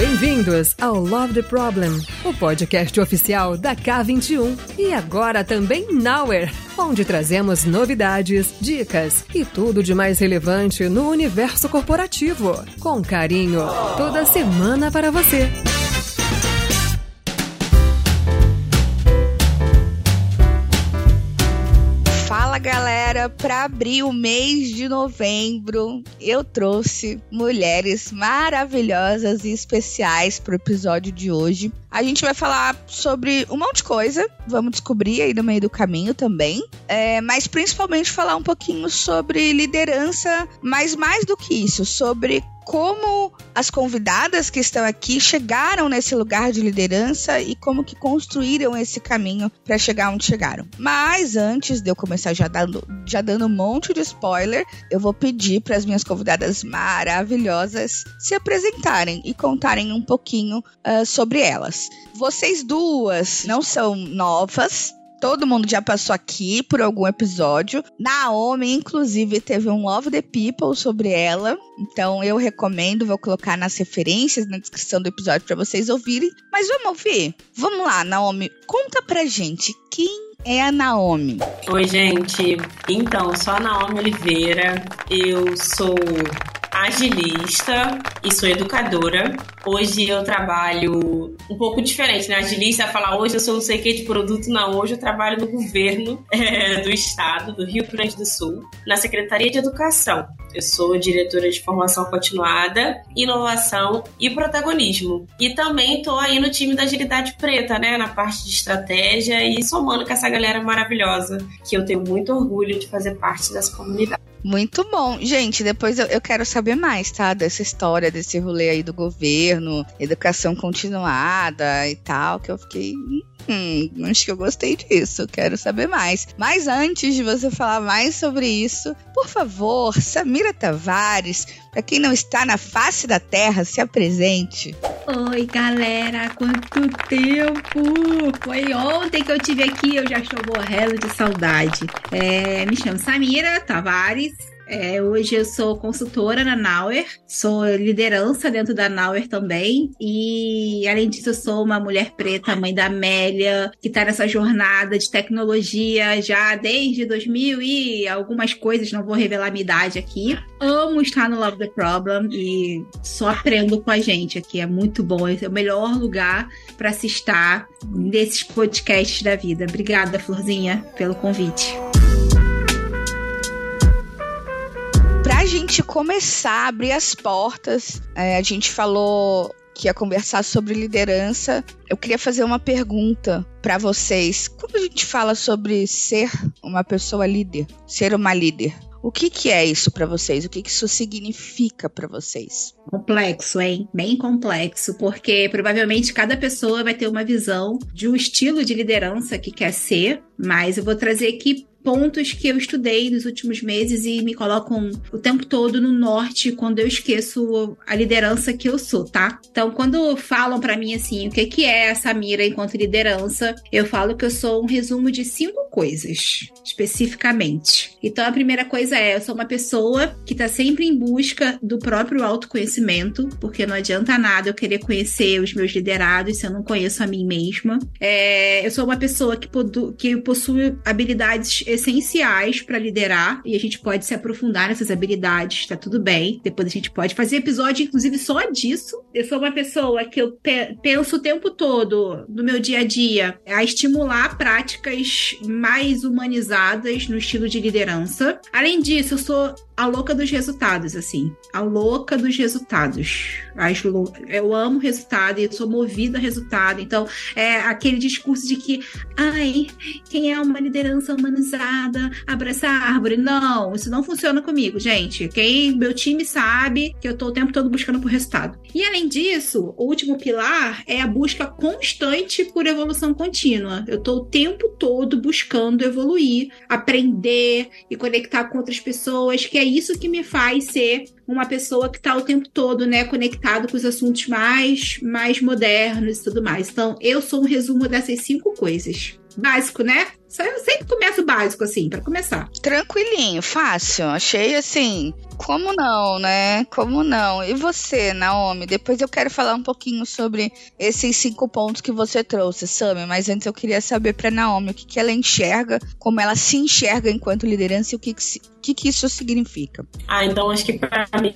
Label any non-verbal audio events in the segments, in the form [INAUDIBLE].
bem-vindos ao Love the Problem, o podcast oficial da K21 e agora também Nowhere, onde trazemos novidades, dicas e tudo de mais relevante no universo corporativo, com carinho, toda semana para você. Galera, para abrir o mês de novembro, eu trouxe mulheres maravilhosas e especiais para o episódio de hoje. A gente vai falar sobre um monte de coisa, vamos descobrir aí no meio do caminho também, é, mas principalmente falar um pouquinho sobre liderança, mas mais do que isso, sobre como as convidadas que estão aqui chegaram nesse lugar de liderança e como que construíram esse caminho para chegar onde chegaram. Mas antes de eu começar já dando, já dando um monte de spoiler, eu vou pedir para as minhas convidadas maravilhosas se apresentarem e contarem um pouquinho uh, sobre elas. Vocês duas não são novas, Todo mundo já passou aqui por algum episódio. Naomi, inclusive, teve um Love the People sobre ela. Então eu recomendo, vou colocar nas referências na descrição do episódio para vocês ouvirem. Mas vamos ouvir? Vamos lá, Naomi, conta pra gente quem é a Naomi. Oi, gente. Então, sou a Naomi Oliveira. Eu sou agilista e sou educadora. Hoje eu trabalho um pouco diferente, né? Agilista falar hoje eu sou não sei o que de produto, não. Hoje eu trabalho no governo é, [LAUGHS] do estado, do Rio Grande do Sul, na Secretaria de Educação. Eu sou diretora de formação continuada, inovação e protagonismo. E também estou aí no time da Agilidade Preta, né? Na parte de estratégia e somando com essa galera maravilhosa, que eu tenho muito orgulho de fazer parte dessa comunidade. Muito bom. Gente, depois eu, eu, quero saber mais, tá? Dessa história, desse rolê aí do governo, educação continuada e tal, que eu fiquei. Hum, acho que eu gostei disso, quero saber mais. Mas antes de você falar mais sobre isso, por favor, Samira Tavares, para quem não está na face da terra, se apresente. Oi, galera, quanto tempo! Foi ontem que eu tive aqui, eu já estou morrendo de saudade. É, me chamo Samira Tavares, é, hoje eu sou consultora na Nauer, sou liderança dentro da Nauer também. E além disso, eu sou uma mulher preta, mãe da Amélia, que está nessa jornada de tecnologia já desde 2000 e algumas coisas, não vou revelar minha idade aqui. Amo estar no Love the Problem e só aprendo com a gente aqui. É muito bom, é o melhor lugar para se estar nesses podcasts da vida. Obrigada, Florzinha, pelo convite. Pra gente começar a abrir as portas, é, a gente falou que ia conversar sobre liderança. Eu queria fazer uma pergunta para vocês. Quando a gente fala sobre ser uma pessoa líder, ser uma líder, o que, que é isso para vocês? O que, que isso significa para vocês? Complexo, hein? Bem complexo, porque provavelmente cada pessoa vai ter uma visão de um estilo de liderança que quer ser, mas eu vou trazer aqui pontos que eu estudei nos últimos meses e me colocam o tempo todo no norte quando eu esqueço a liderança que eu sou, tá? Então, quando falam para mim assim, o que que é essa mira enquanto liderança, eu falo que eu sou um resumo de cinco coisas, especificamente. Então, a primeira coisa é, eu sou uma pessoa que tá sempre em busca do próprio autoconhecimento, porque não adianta nada eu querer conhecer os meus liderados se eu não conheço a mim mesma. É, eu sou uma pessoa que, que possui habilidades essenciais para liderar e a gente pode se aprofundar nessas habilidades, tá tudo bem. Depois a gente pode fazer episódio, inclusive, só disso. Eu sou uma pessoa que eu pe penso o tempo todo no meu dia a dia a estimular práticas mais humanizadas no estilo de liderança. Além disso, eu sou a louca dos resultados, assim. A louca dos resultados. Eu amo resultado e sou movida a resultado. Então, é aquele discurso de que, ai, quem é uma liderança humanizada, abraça a árvore. Não, isso não funciona comigo, gente. Quem meu time sabe que eu tô o tempo todo buscando por resultado. E além disso, o último pilar é a busca constante por evolução contínua. Eu tô o tempo todo buscando evoluir, aprender e conectar com outras pessoas, que é isso que me faz ser uma pessoa que está o tempo todo, né, conectado com os assuntos mais, mais modernos e tudo mais. Então, eu sou um resumo dessas cinco coisas. Básico, né? Eu sempre começo básico, assim, para começar. Tranquilinho, fácil. Achei assim. Como não, né? Como não? E você, Naomi? Depois eu quero falar um pouquinho sobre esses cinco pontos que você trouxe, Sami. Mas antes eu queria saber para Naomi o que, que ela enxerga, como ela se enxerga enquanto liderança e o que, que, que, que isso significa. Ah, então acho que para mim,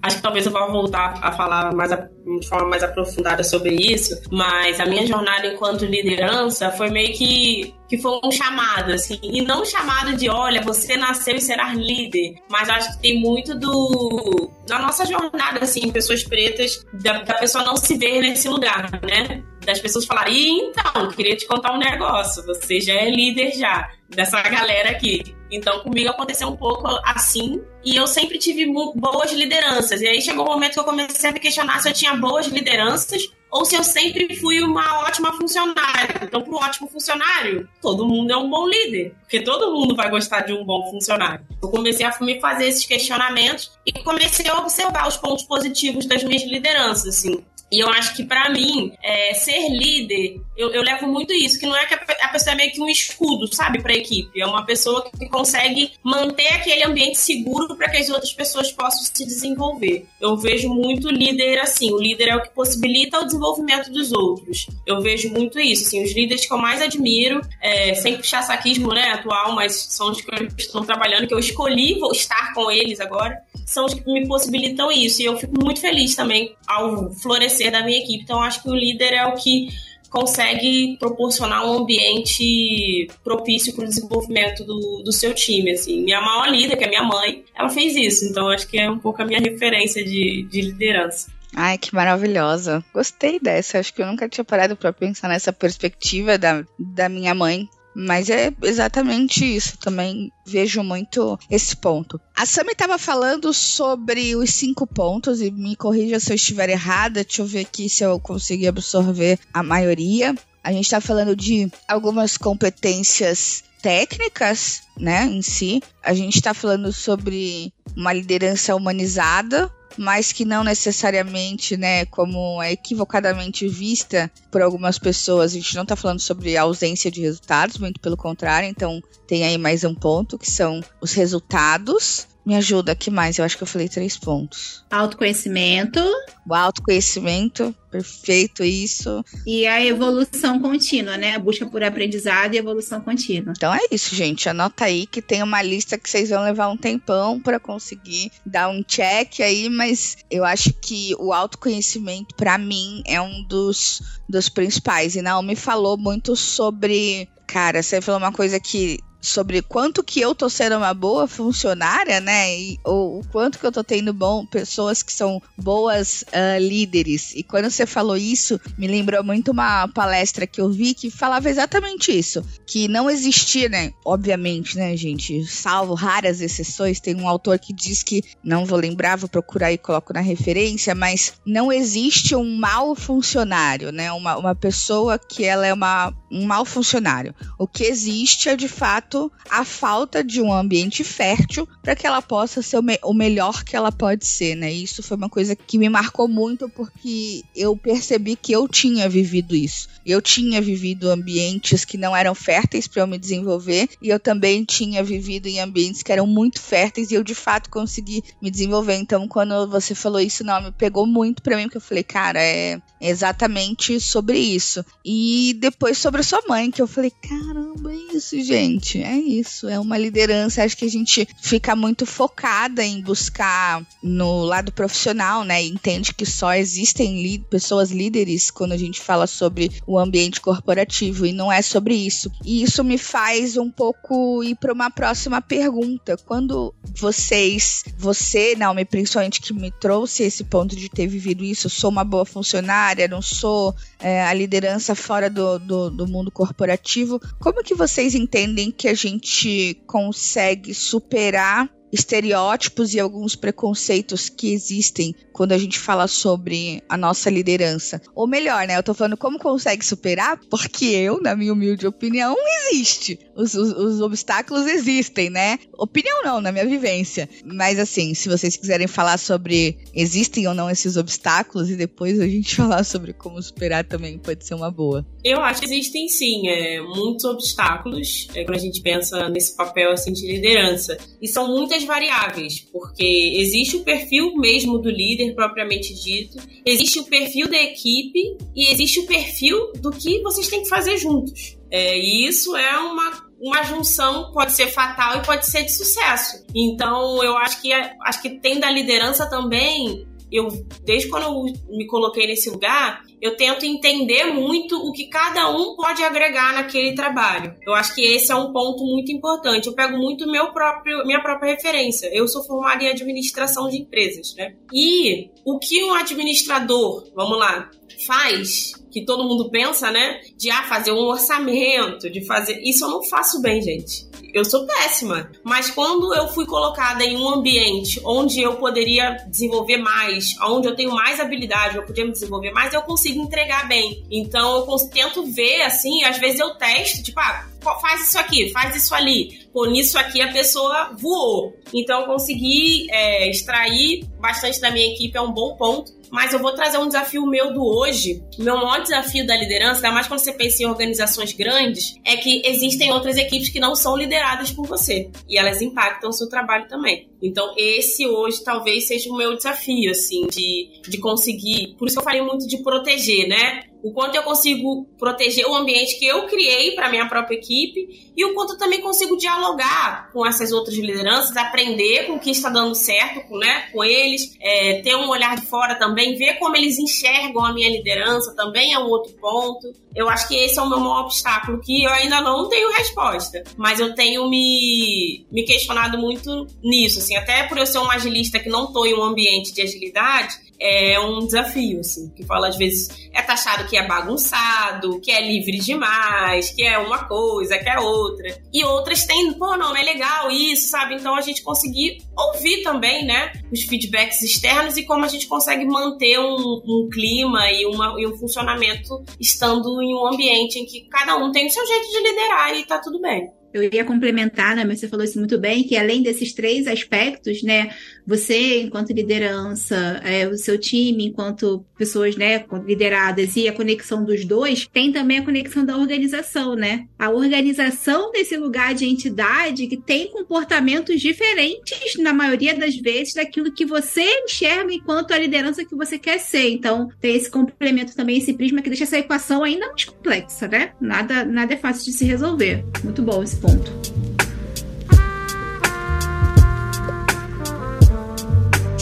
acho que talvez eu vá voltar a falar mais a, de forma mais aprofundada sobre isso, mas a minha jornada enquanto liderança foi meio que que foi um chamado, assim, e não um chamado de, olha, você nasceu e será líder, mas acho que tem muito do da nossa jornada, assim, pessoas pretas, da, da pessoa não se ver nesse lugar, né? Das pessoas falarem, então, queria te contar um negócio, você já é líder já, dessa galera aqui. Então, comigo aconteceu um pouco assim, e eu sempre tive boas lideranças. E aí chegou o um momento que eu comecei a me questionar se eu tinha boas lideranças ou se eu sempre fui uma ótima funcionária. Então, para o ótimo funcionário, todo mundo é um bom líder, porque todo mundo vai gostar de um bom funcionário. Eu comecei a me fazer esses questionamentos e comecei a observar os pontos positivos das minhas lideranças, assim. E eu acho que, para mim, é, ser líder, eu, eu, levo muito isso, que não é que a pessoa é meio que um escudo, sabe, para a equipe. É uma pessoa que consegue manter aquele ambiente seguro para que as outras pessoas possam se desenvolver. Eu vejo muito líder assim. O líder é o que possibilita o desenvolvimento dos outros. Eu vejo muito isso. Assim, os líderes que eu mais admiro, é, sem puxar saquismo né, atual, mas são os que estão trabalhando, que eu escolhi vou estar com eles agora, são os que me possibilitam isso. E eu fico muito feliz também ao florescer da minha equipe. Então, acho que o líder é o que consegue proporcionar um ambiente propício para o desenvolvimento do, do seu time. Assim. Minha maior líder, que é minha mãe, ela fez isso. Então, acho que é um pouco a minha referência de, de liderança. Ai, que maravilhosa. Gostei dessa. Acho que eu nunca tinha parado para pensar nessa perspectiva da, da minha mãe. Mas é exatamente isso. Também vejo muito esse ponto. A Sami estava falando sobre os cinco pontos, e me corrija se eu estiver errada. Deixa eu ver aqui se eu conseguir absorver a maioria. A gente está falando de algumas competências técnicas, né, em si. A gente está falando sobre uma liderança humanizada, mas que não necessariamente, né, como é equivocadamente vista por algumas pessoas. A gente não está falando sobre ausência de resultados, muito pelo contrário. Então, tem aí mais um ponto que são os resultados me ajuda, que mais? Eu acho que eu falei três pontos. Autoconhecimento. O autoconhecimento, perfeito isso. E a evolução contínua, né? A busca por aprendizado e evolução contínua. Então é isso, gente. Anota aí que tem uma lista que vocês vão levar um tempão para conseguir dar um check aí, mas eu acho que o autoconhecimento, para mim, é um dos, dos principais. E Naomi falou muito sobre. Cara, você falou uma coisa que sobre quanto que eu tô sendo uma boa funcionária, né? E, ou o quanto que eu tô tendo bom pessoas que são boas uh, líderes. E quando você falou isso, me lembrou muito uma palestra que eu vi que falava exatamente isso, que não existia, né? Obviamente, né, gente? Salvo raras exceções, tem um autor que diz que não vou lembrar, vou procurar e coloco na referência, mas não existe um mau funcionário, né? Uma, uma pessoa que ela é uma, um mau funcionário. O que existe é de fato fato a falta de um ambiente fértil para que ela possa ser o, me o, melhor que ela pode ser, né? Isso foi uma coisa que me marcou muito porque eu percebi que eu tinha vivido isso. Eu tinha vivido ambientes que não eram férteis para eu me desenvolver e eu também tinha vivido em ambientes que eram muito férteis e eu de fato consegui me desenvolver. Então, quando você falou isso, não, me pegou muito para mim porque eu falei, cara, é exatamente sobre isso. E depois sobre a sua mãe, que eu falei, caramba, é isso, gente é isso, é uma liderança. Acho que a gente fica muito focada em buscar no lado profissional, né? entende que só existem pessoas líderes quando a gente fala sobre o ambiente corporativo e não é sobre isso. E isso me faz um pouco ir para uma próxima pergunta. Quando vocês, você, Naomi, principalmente que me trouxe esse ponto de ter vivido isso, sou uma boa funcionária, não sou é, a liderança fora do, do, do mundo corporativo, como que vocês entendem que a gente consegue superar estereótipos e alguns preconceitos que existem quando a gente fala sobre a nossa liderança. Ou melhor, né? Eu tô falando como consegue superar, porque eu, na minha humilde opinião, existe. Os, os, os obstáculos existem, né? Opinião não, na minha vivência. Mas assim, se vocês quiserem falar sobre existem ou não esses obstáculos e depois a gente [LAUGHS] falar sobre como superar também pode ser uma boa. Eu acho que existem sim é, muitos obstáculos é, quando a gente pensa nesse papel assim, de liderança. E são muitas variáveis, porque existe o perfil mesmo do líder propriamente dito, existe o perfil da equipe e existe o perfil do que vocês têm que fazer juntos. É, e isso é uma uma junção pode ser fatal e pode ser de sucesso. Então, eu acho que acho que tem da liderança também. Eu desde quando eu me coloquei nesse lugar, eu tento entender muito o que cada um pode agregar naquele trabalho. Eu acho que esse é um ponto muito importante. Eu pego muito meu próprio, minha própria referência. Eu sou formada em administração de empresas, né? E o que um administrador, vamos lá, faz, que todo mundo pensa, né? De ah, fazer um orçamento, de fazer. Isso eu não faço bem, gente eu sou péssima. Mas quando eu fui colocada em um ambiente onde eu poderia desenvolver mais, onde eu tenho mais habilidade, eu podia me desenvolver mais, eu consigo entregar bem. Então eu tento ver, assim, às vezes eu testo, tipo, ah, faz isso aqui, faz isso ali. Pô, nisso aqui a pessoa voou. Então eu consegui é, extrair bastante da minha equipe, é um bom ponto mas eu vou trazer um desafio meu do hoje. Meu maior desafio da liderança, ainda mais quando você pensa em organizações grandes, é que existem outras equipes que não são lideradas por você. E elas impactam o seu trabalho também. Então, esse hoje talvez seja o meu desafio, assim, de, de conseguir. Por isso que eu falei muito de proteger, né? o quanto eu consigo proteger o ambiente que eu criei para minha própria equipe e o quanto eu também consigo dialogar com essas outras lideranças, aprender com o que está dando certo com, né, com eles, é, ter um olhar de fora também, ver como eles enxergam a minha liderança também é um outro ponto. Eu acho que esse é o meu maior obstáculo, que eu ainda não tenho resposta, mas eu tenho me, me questionado muito nisso, assim, até por eu ser um agilista que não estou em um ambiente de agilidade, é um desafio, assim, que fala às vezes é taxado que é bagunçado, que é livre demais, que é uma coisa, que é outra. E outras têm, pô, não, é legal isso, sabe? Então a gente conseguir ouvir também, né, os feedbacks externos e como a gente consegue manter um, um clima e, uma, e um funcionamento estando em um ambiente em que cada um tem o seu jeito de liderar e tá tudo bem. Eu ia complementar, né, mas você falou isso muito bem, que além desses três aspectos, né, você enquanto liderança, é, o seu time enquanto pessoas, né, lideradas e a conexão dos dois, tem também a conexão da organização, né? A organização desse lugar de entidade que tem comportamentos diferentes na maioria das vezes daquilo que você enxerga enquanto a liderança que você quer ser. Então, tem esse complemento também, esse prisma que deixa essa equação ainda mais complexa, né? Nada, nada é fácil de se resolver. Muito bom esse ponto.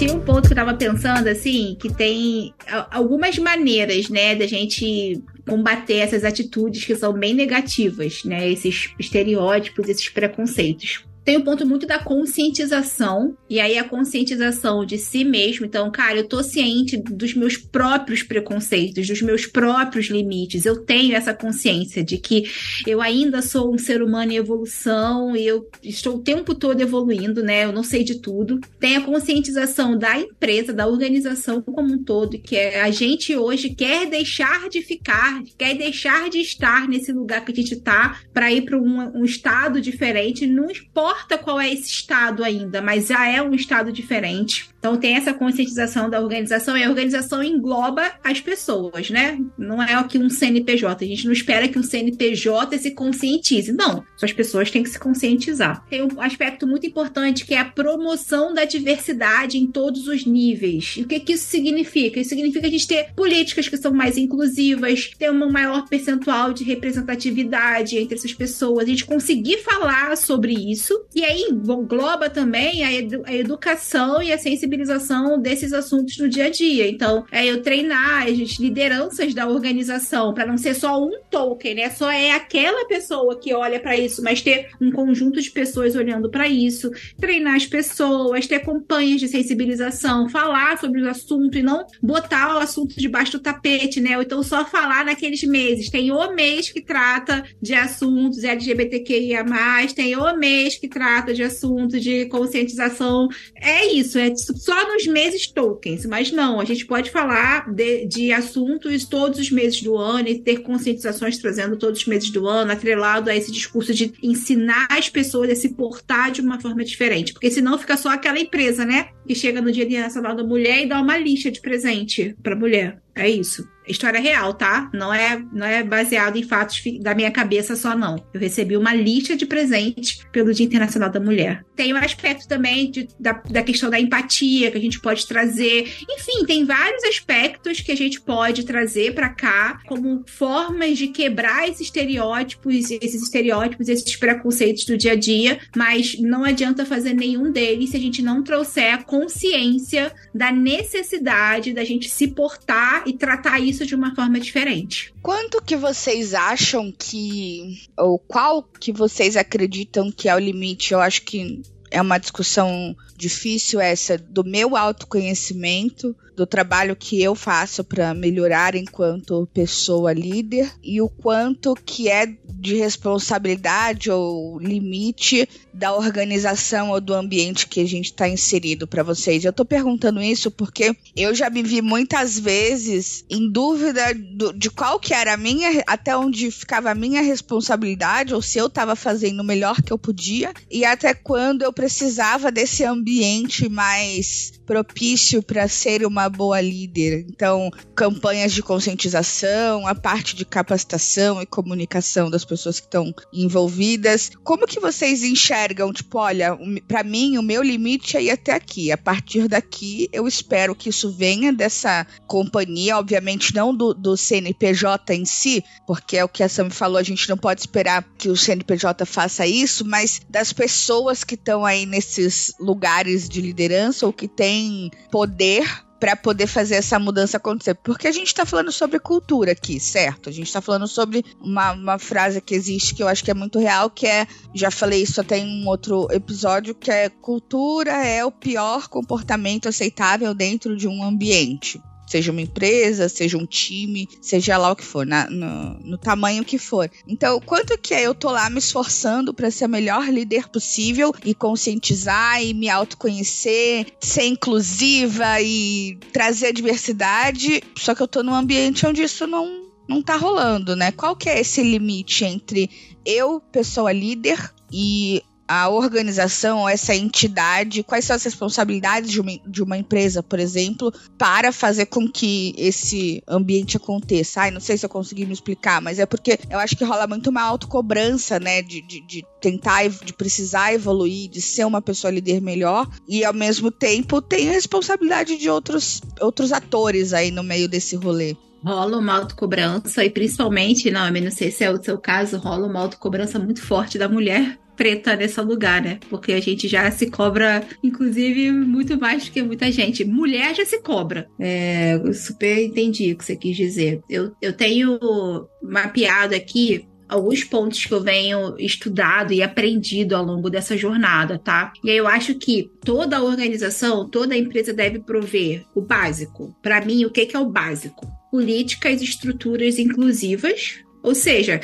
Tinha um ponto que eu tava pensando, assim, que tem algumas maneiras, né, da gente combater essas atitudes que são bem negativas, né, esses estereótipos, esses preconceitos tem o um ponto muito da conscientização, e aí a conscientização de si mesmo. Então, cara, eu tô ciente dos meus próprios preconceitos, dos meus próprios limites. Eu tenho essa consciência de que eu ainda sou um ser humano em evolução e eu estou o tempo todo evoluindo, né? Eu não sei de tudo. Tem a conscientização da empresa, da organização como um todo, que é a gente hoje quer deixar de ficar, quer deixar de estar nesse lugar que a gente tá para ir para um, um estado diferente, não importa importa qual é esse estado ainda, mas já é um estado diferente. Então tem essa conscientização da organização e a organização engloba as pessoas, né? Não é aqui um CNPJ. A gente não espera que um CNPJ se conscientize. Não, as pessoas têm que se conscientizar. Tem um aspecto muito importante que é a promoção da diversidade em todos os níveis. E o que, que isso significa? Isso significa a gente ter políticas que são mais inclusivas, ter um maior percentual de representatividade entre essas pessoas, a gente conseguir falar sobre isso. E aí engloba também a, edu a educação e a sensibilização desses assuntos no dia a dia. Então, é eu treinar as lideranças da organização para não ser só um token, né? Só é aquela pessoa que olha para isso, mas ter um conjunto de pessoas olhando para isso, treinar as pessoas, ter campanhas de sensibilização, falar sobre o assunto e não botar o assunto debaixo do tapete, né? Ou então só falar naqueles meses. Tem o mês que trata de assuntos LGBTQIA+, tem o mês que trata de assunto de conscientização. É isso, é só nos meses tokens, mas não, a gente pode falar de, de assuntos todos os meses do ano e ter conscientizações trazendo todos os meses do ano, atrelado a esse discurso de ensinar as pessoas a se portar de uma forma diferente, porque senão fica só aquela empresa, né? Que chega no Dia Nacional da Mulher e dá uma lista de presente para mulher. É isso. História real, tá? Não é, não é baseado em fatos da minha cabeça só, não. Eu recebi uma lista de presentes pelo Dia Internacional da Mulher. Tem o um aspecto também de, da, da questão da empatia que a gente pode trazer. Enfim, tem vários aspectos que a gente pode trazer para cá como formas de quebrar esses estereótipos, esses estereótipos, esses preconceitos do dia a dia, mas não adianta fazer nenhum deles se a gente não trouxer a consciência da necessidade da gente se portar e tratar isso de uma forma diferente. Quanto que vocês acham que ou qual que vocês acreditam que é o limite? Eu acho que é uma discussão difícil essa do meu autoconhecimento, do trabalho que eu faço para melhorar enquanto pessoa líder e o quanto que é de responsabilidade ou limite da organização ou do ambiente que a gente está inserido para vocês. Eu estou perguntando isso porque eu já me vi muitas vezes em dúvida do, de qual que era a minha, até onde ficava a minha responsabilidade ou se eu estava fazendo o melhor que eu podia e até quando eu precisava desse ambiente mais propício para ser uma boa líder. Então, campanhas de conscientização, a parte de capacitação e comunicação das pessoas que estão envolvidas. Como que vocês enxergam, tipo, olha, para mim o meu limite é ir até aqui. A partir daqui, eu espero que isso venha dessa companhia, obviamente não do, do CNPJ em si, porque é o que a Sam falou, a gente não pode esperar que o CNPJ faça isso, mas das pessoas que estão aí nesses lugares de liderança ou que tem poder para poder fazer essa mudança acontecer. Porque a gente está falando sobre cultura aqui, certo? A gente está falando sobre uma, uma frase que existe que eu acho que é muito real, que é, já falei isso até em um outro episódio, que é cultura é o pior comportamento aceitável dentro de um ambiente seja uma empresa, seja um time, seja lá o que for, na, no, no, tamanho que for. Então, quanto que é eu tô lá me esforçando para ser a melhor líder possível e conscientizar e me autoconhecer, ser inclusiva e trazer a diversidade, só que eu tô num ambiente onde isso não não tá rolando, né? Qual que é esse limite entre eu, pessoa líder, e a organização, essa entidade, quais são as responsabilidades de uma, de uma empresa, por exemplo, para fazer com que esse ambiente aconteça. Ai, não sei se eu consegui me explicar, mas é porque eu acho que rola muito uma autocobrança, né, de, de, de tentar, de precisar evoluir, de ser uma pessoa líder melhor, e ao mesmo tempo tem a responsabilidade de outros, outros atores aí no meio desse rolê rola uma autocobrança e principalmente, não, eu não sei se é o seu caso, rola uma autocobrança muito forte da mulher preta nesse lugar, né? Porque a gente já se cobra, inclusive, muito mais do que muita gente. Mulher já se cobra. É, eu super entendi o que você quis dizer. Eu, eu tenho mapeado aqui alguns pontos que eu venho estudado e aprendido ao longo dessa jornada, tá? E aí eu acho que toda organização, toda empresa deve prover o básico. Para mim, o que, que é o básico? Políticas e estruturas inclusivas, ou seja,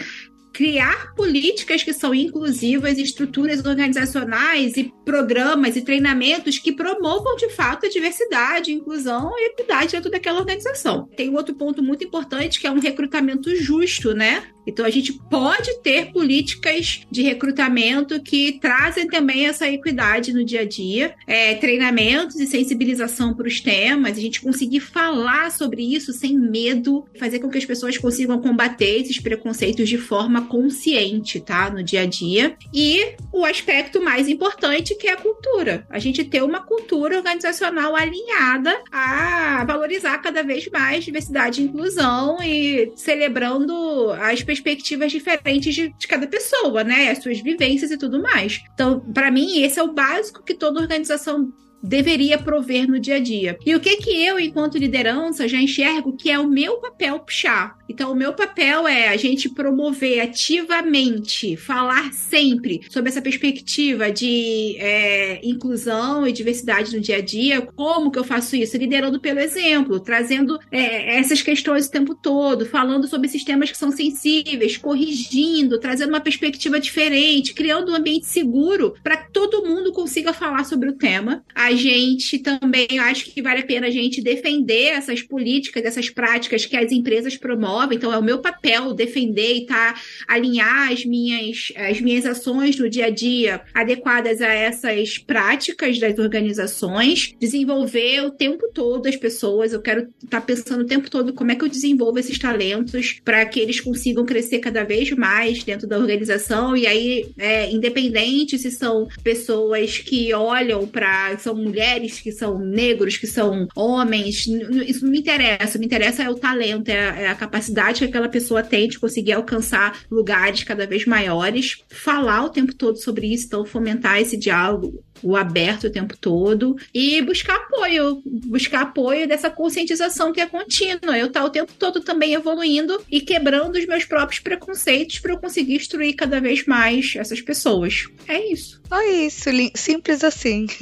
criar políticas que são inclusivas, estruturas organizacionais e programas e treinamentos que promovam de fato a diversidade, inclusão e equidade dentro daquela organização. Tem um outro ponto muito importante que é um recrutamento justo, né? Então a gente pode ter políticas de recrutamento que trazem também essa equidade no dia a dia, é, treinamentos e sensibilização para os temas, a gente conseguir falar sobre isso sem medo, fazer com que as pessoas consigam combater esses preconceitos de forma consciente, tá? No dia a dia. E o aspecto mais importante que é a cultura. A gente ter uma cultura organizacional alinhada a valorizar cada vez mais diversidade e inclusão e celebrando as perspectivas perspectivas diferentes de, de cada pessoa, né? As suas vivências e tudo mais. Então, para mim, esse é o básico que toda organização deveria prover no dia a dia. E o que que eu, enquanto liderança, já enxergo que é o meu papel puxar? Então, o meu papel é a gente promover ativamente, falar sempre sobre essa perspectiva de é, inclusão e diversidade no dia a dia. Como que eu faço isso? Liderando pelo exemplo, trazendo é, essas questões o tempo todo, falando sobre sistemas que são sensíveis, corrigindo, trazendo uma perspectiva diferente, criando um ambiente seguro para que todo mundo consiga falar sobre o tema. A gente também acho que vale a pena a gente defender essas políticas, essas práticas que as empresas promovem. Então, é o meu papel defender e tá, alinhar as minhas, as minhas ações no dia a dia adequadas a essas práticas das organizações, desenvolver o tempo todo as pessoas. Eu quero estar tá pensando o tempo todo como é que eu desenvolvo esses talentos para que eles consigam crescer cada vez mais dentro da organização. E aí, é, independente se são pessoas que olham para. são mulheres, que são negros, que são homens, isso não me interessa. Me interessa é o talento, é, é a capacidade que aquela pessoa tem de conseguir alcançar lugares cada vez maiores, falar o tempo todo sobre isso, então fomentar esse diálogo o aberto o tempo todo e buscar apoio, buscar apoio dessa conscientização que é contínua. Eu estar o tempo todo também evoluindo e quebrando os meus próprios preconceitos para eu conseguir instruir cada vez mais essas pessoas. É isso. Só isso, simples assim. [LAUGHS]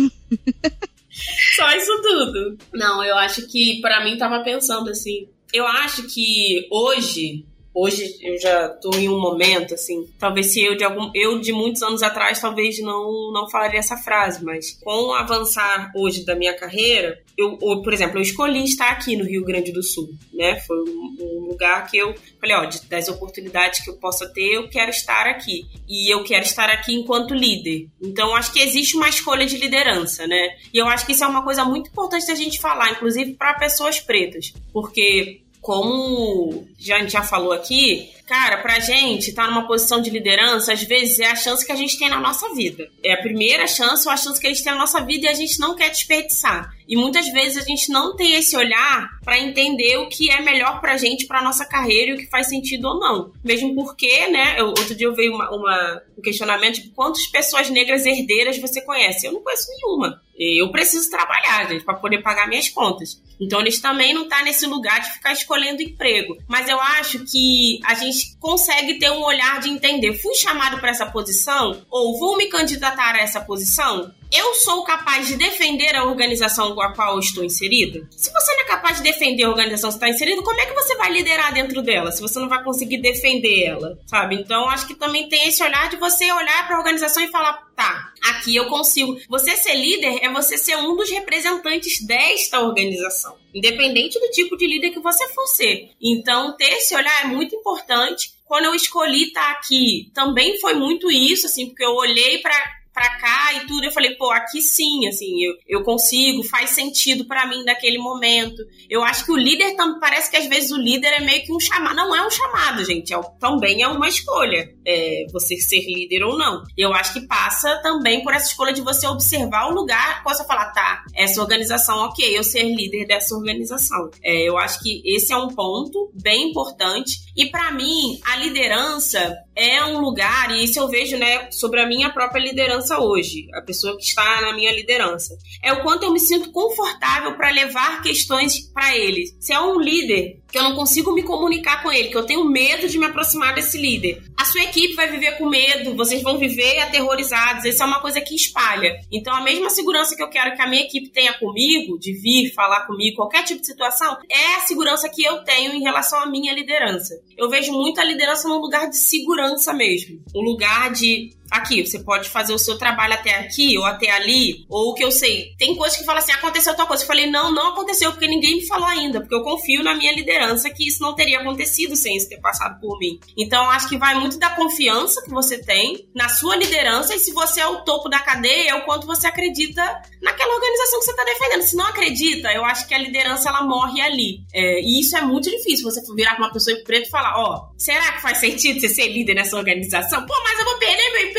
Só isso tudo. Não, eu acho que para mim tava pensando assim, eu acho que hoje hoje eu já tô em um momento assim, talvez se eu de algum eu de muitos anos atrás talvez não não falaria essa frase, mas com o avançar hoje da minha carreira, eu, eu por exemplo, eu escolhi estar aqui no Rio Grande do Sul, né? Foi um, um lugar que eu falei, ó, de, das oportunidades que eu possa ter, eu quero estar aqui. E eu quero estar aqui enquanto líder. Então, acho que existe uma escolha de liderança, né? E eu acho que isso é uma coisa muito importante da gente falar, inclusive para pessoas pretas, porque como a gente já falou aqui, cara, pra gente estar tá numa posição de liderança, às vezes é a chance que a gente tem na nossa vida. É a primeira chance ou a chance que a gente tem na nossa vida e a gente não quer desperdiçar. E muitas vezes a gente não tem esse olhar para entender o que é melhor pra gente, pra nossa carreira e o que faz sentido ou não. Mesmo porque, né, eu, outro dia eu vi uma, uma, um questionamento de quantas pessoas negras herdeiras você conhece. Eu não conheço nenhuma. Eu preciso trabalhar, gente, para poder pagar minhas contas. Então eles também não tá nesse lugar de ficar escolhendo emprego. Mas eu acho que a gente consegue ter um olhar de entender, fui chamado para essa posição ou vou me candidatar a essa posição? Eu sou capaz de defender a organização com a qual estou inserida? Se você não é capaz de defender a organização que está inserida, como é que você vai liderar dentro dela? Se você não vai conseguir defender ela, sabe? Então, acho que também tem esse olhar de você olhar para a organização e falar: tá, aqui eu consigo. Você ser líder é você ser um dos representantes desta organização, independente do tipo de líder que você for ser. Então, ter esse olhar é muito importante. Quando eu escolhi estar aqui, também foi muito isso, assim, porque eu olhei para pra cá e tudo. Eu falei, pô, aqui sim, assim, eu, eu consigo, faz sentido para mim naquele momento. Eu acho que o líder parece que às vezes o líder é meio que um chamado. Não é um chamado, gente, é, também é uma escolha. É, você ser líder ou não. Eu acho que passa também por essa escolha de você observar o lugar, possa falar, tá, essa organização, ok, eu ser líder dessa organização. É, eu acho que esse é um ponto bem importante. E para mim, a liderança é um lugar, e isso eu vejo, né, sobre a minha própria liderança hoje, a pessoa que está na minha liderança. É o quanto eu me sinto confortável para levar questões para ele. Se é um líder que eu não consigo me comunicar com ele, que eu tenho medo de me aproximar desse líder. A sua equipe vai viver com medo, vocês vão viver aterrorizados, isso é uma coisa que espalha. Então, a mesma segurança que eu quero que a minha equipe tenha comigo, de vir falar comigo, qualquer tipo de situação, é a segurança que eu tenho em relação à minha liderança. Eu vejo muito a liderança num lugar de segurança mesmo, um lugar de aqui, você pode fazer o seu trabalho até aqui ou até ali, ou o que eu sei. Tem coisas que falam assim, aconteceu tal coisa. Eu falei, não, não aconteceu, porque ninguém me falou ainda, porque eu confio na minha liderança que isso não teria acontecido sem isso ter passado por mim. Então, acho que vai muito da confiança que você tem na sua liderança e se você é o topo da cadeia, é o quanto você acredita naquela organização que você está defendendo. Se não acredita, eu acho que a liderança ela morre ali. É, e isso é muito difícil, você virar para uma pessoa em preto e falar, ó, oh, será que faz sentido você ser líder nessa organização? Pô, mas eu vou perder meu emprego!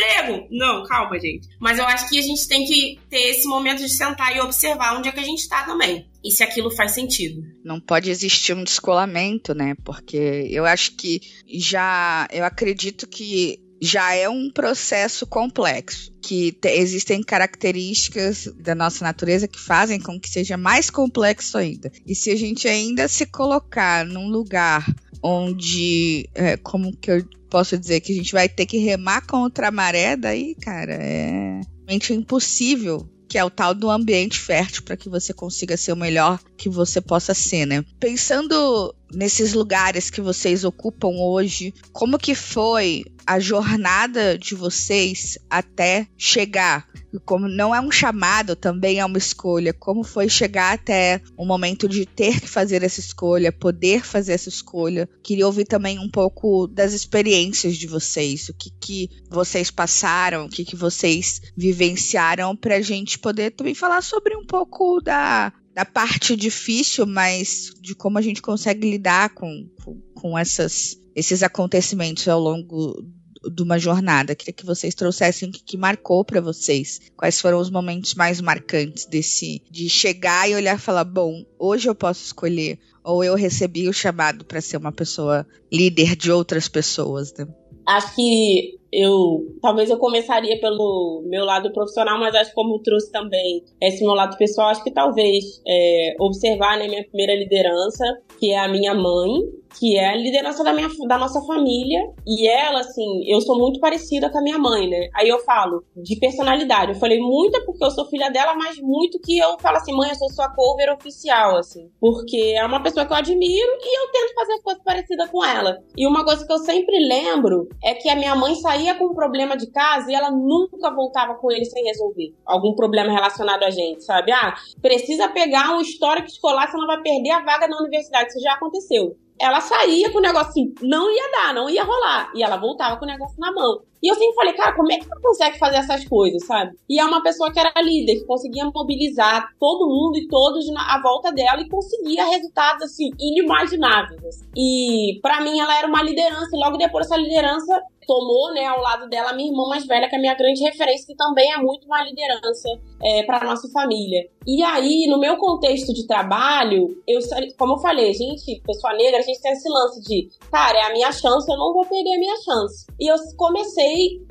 Não, calma, gente. Mas eu acho que a gente tem que ter esse momento de sentar e observar onde é que a gente está também. E se aquilo faz sentido. Não pode existir um descolamento, né? Porque eu acho que já. Eu acredito que já é um processo complexo, que te, existem características da nossa natureza que fazem com que seja mais complexo ainda. E se a gente ainda se colocar num lugar onde, é, como que eu posso dizer, que a gente vai ter que remar contra a maré, daí, cara, é realmente impossível que é o tal do ambiente fértil para que você consiga ser o melhor que você possa ser, né? Pensando nesses lugares que vocês ocupam hoje, como que foi a jornada de vocês até chegar? Como não é um chamado, também é uma escolha. Como foi chegar até o momento de ter que fazer essa escolha, poder fazer essa escolha? Queria ouvir também um pouco das experiências de vocês, o que, que vocês passaram, o que, que vocês vivenciaram, para a gente poder também falar sobre um pouco da, da parte difícil, mas de como a gente consegue lidar com, com, com essas, esses acontecimentos ao longo de uma jornada. Queria que vocês trouxessem o que, que marcou para vocês. Quais foram os momentos mais marcantes desse de chegar e olhar e falar, bom, hoje eu posso escolher ou eu recebi o chamado para ser uma pessoa líder de outras pessoas, né? Acho que eu talvez eu começaria pelo meu lado profissional, mas acho que como trouxe também esse meu lado pessoal, acho que talvez é, observar né, minha primeira liderança, que é a minha mãe, que é a liderança da, minha, da nossa família. E ela, assim, eu sou muito parecida com a minha mãe, né? Aí eu falo de personalidade. Eu falei muito porque eu sou filha dela, mas muito que eu falo assim, mãe, eu sou sua cover oficial, assim. Porque é uma pessoa que eu admiro e eu tento fazer coisas parecidas com ela. E uma coisa que eu sempre lembro é que a minha mãe saía com um problema de casa e ela nunca voltava com ele sem resolver. Algum problema relacionado a gente, sabe? Ah, precisa pegar um histórico escolar, senão vai perder a vaga na universidade. Isso já aconteceu ela saía com o negócio assim, não ia dar, não ia rolar. E ela voltava com o negócio na mão. E eu sempre falei, cara, como é que tu consegue fazer essas coisas, sabe? E é uma pessoa que era líder, que conseguia mobilizar todo mundo e todos na, à volta dela e conseguia resultados, assim, inimagináveis. Assim. E para mim ela era uma liderança, e logo depois dessa liderança tomou, né, ao lado dela minha irmã mais velha, que é a minha grande referência, que também é muito uma liderança é, para nossa família. E aí, no meu contexto de trabalho, eu, como eu falei, gente, pessoa negra, a gente tem esse lance de, cara, é a minha chance, eu não vou perder a minha chance. E eu comecei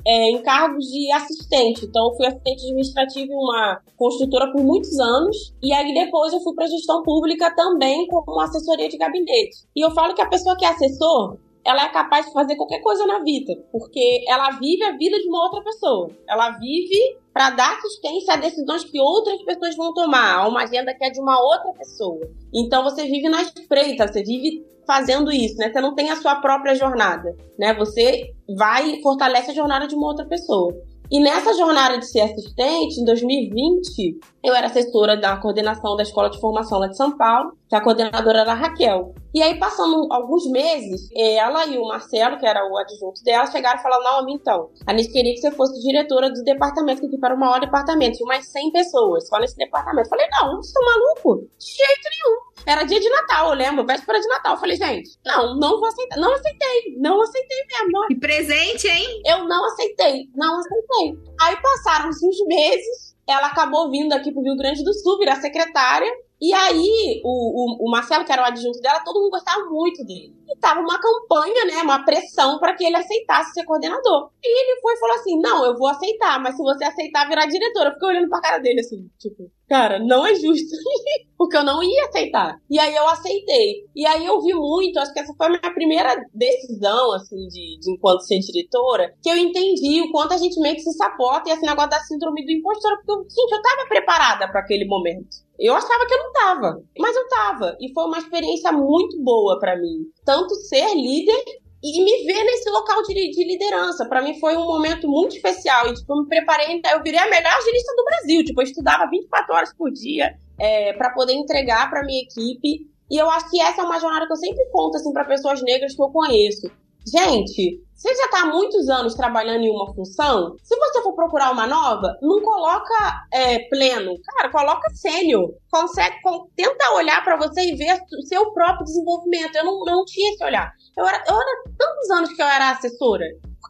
é, em cargos de assistente, então fui assistente administrativo em uma construtora por muitos anos, e aí depois eu fui para gestão pública também como assessoria de gabinete. E eu falo que a pessoa que é assessor, ela é capaz de fazer qualquer coisa na vida, porque ela vive a vida de uma outra pessoa. Ela vive para dar assistência a decisões que outras pessoas vão tomar, a uma agenda que é de uma outra pessoa. Então você vive na espreita, você vive fazendo isso, né? Você não tem a sua própria jornada, né? Você vai e fortalece a jornada de uma outra pessoa. E nessa jornada de ser assistente, em 2020, eu era assessora da coordenação da Escola de Formação lá de São Paulo, que a coordenadora era a Raquel. E aí, passando alguns meses, ela e o Marcelo, que era o adjunto dela, chegaram e falaram: Naomi, então, a gente queria que você fosse diretora do departamento, que aqui para o maior departamento, tinha umas 100 pessoas só nesse departamento. Eu falei: não, você tá maluco? De jeito nenhum. Era dia de Natal, eu lembro, véspera de Natal. Eu falei, gente, não, não vou aceitar. Não aceitei, não aceitei mesmo. Não. Que presente, hein? Eu não aceitei, não aceitei. Aí passaram uns meses, ela acabou vindo aqui pro Rio Grande do Sul, virar secretária. E aí, o, o, o, Marcelo, que era o adjunto dela, todo mundo gostava muito dele. E tava uma campanha, né, uma pressão para que ele aceitasse ser coordenador. E ele foi e falou assim: Não, eu vou aceitar, mas se você aceitar, virar diretora. Eu fiquei olhando pra cara dele assim, tipo, cara, não é justo. [LAUGHS] Porque eu não ia aceitar. E aí eu aceitei. E aí eu vi muito, acho que essa foi a minha primeira decisão, assim, de, de enquanto ser diretora, que eu entendi o quanto a gente meio que se sapota e esse negócio da síndrome do impostor. Porque, gente, eu tava preparada para aquele momento. Eu achava que eu não tava, mas eu tava. E foi uma experiência muito boa para mim. Tanto ser líder e me ver nesse local de, de liderança. Para mim foi um momento muito especial. E, tipo, eu me preparei, eu virei a melhor agilista do Brasil. Tipo, eu estudava 24 horas por dia é, para poder entregar para minha equipe. E eu acho que essa é uma jornada que eu sempre conto, assim, para pessoas negras que eu conheço. Gente, você já está há muitos anos trabalhando em uma função, se você for procurar uma nova, não coloca é, pleno, cara, coloca sênior. Consegue, tenta olhar para você e ver o seu próprio desenvolvimento. Eu não, não tinha esse olhar. Eu era, eu era tantos anos que eu era assessora.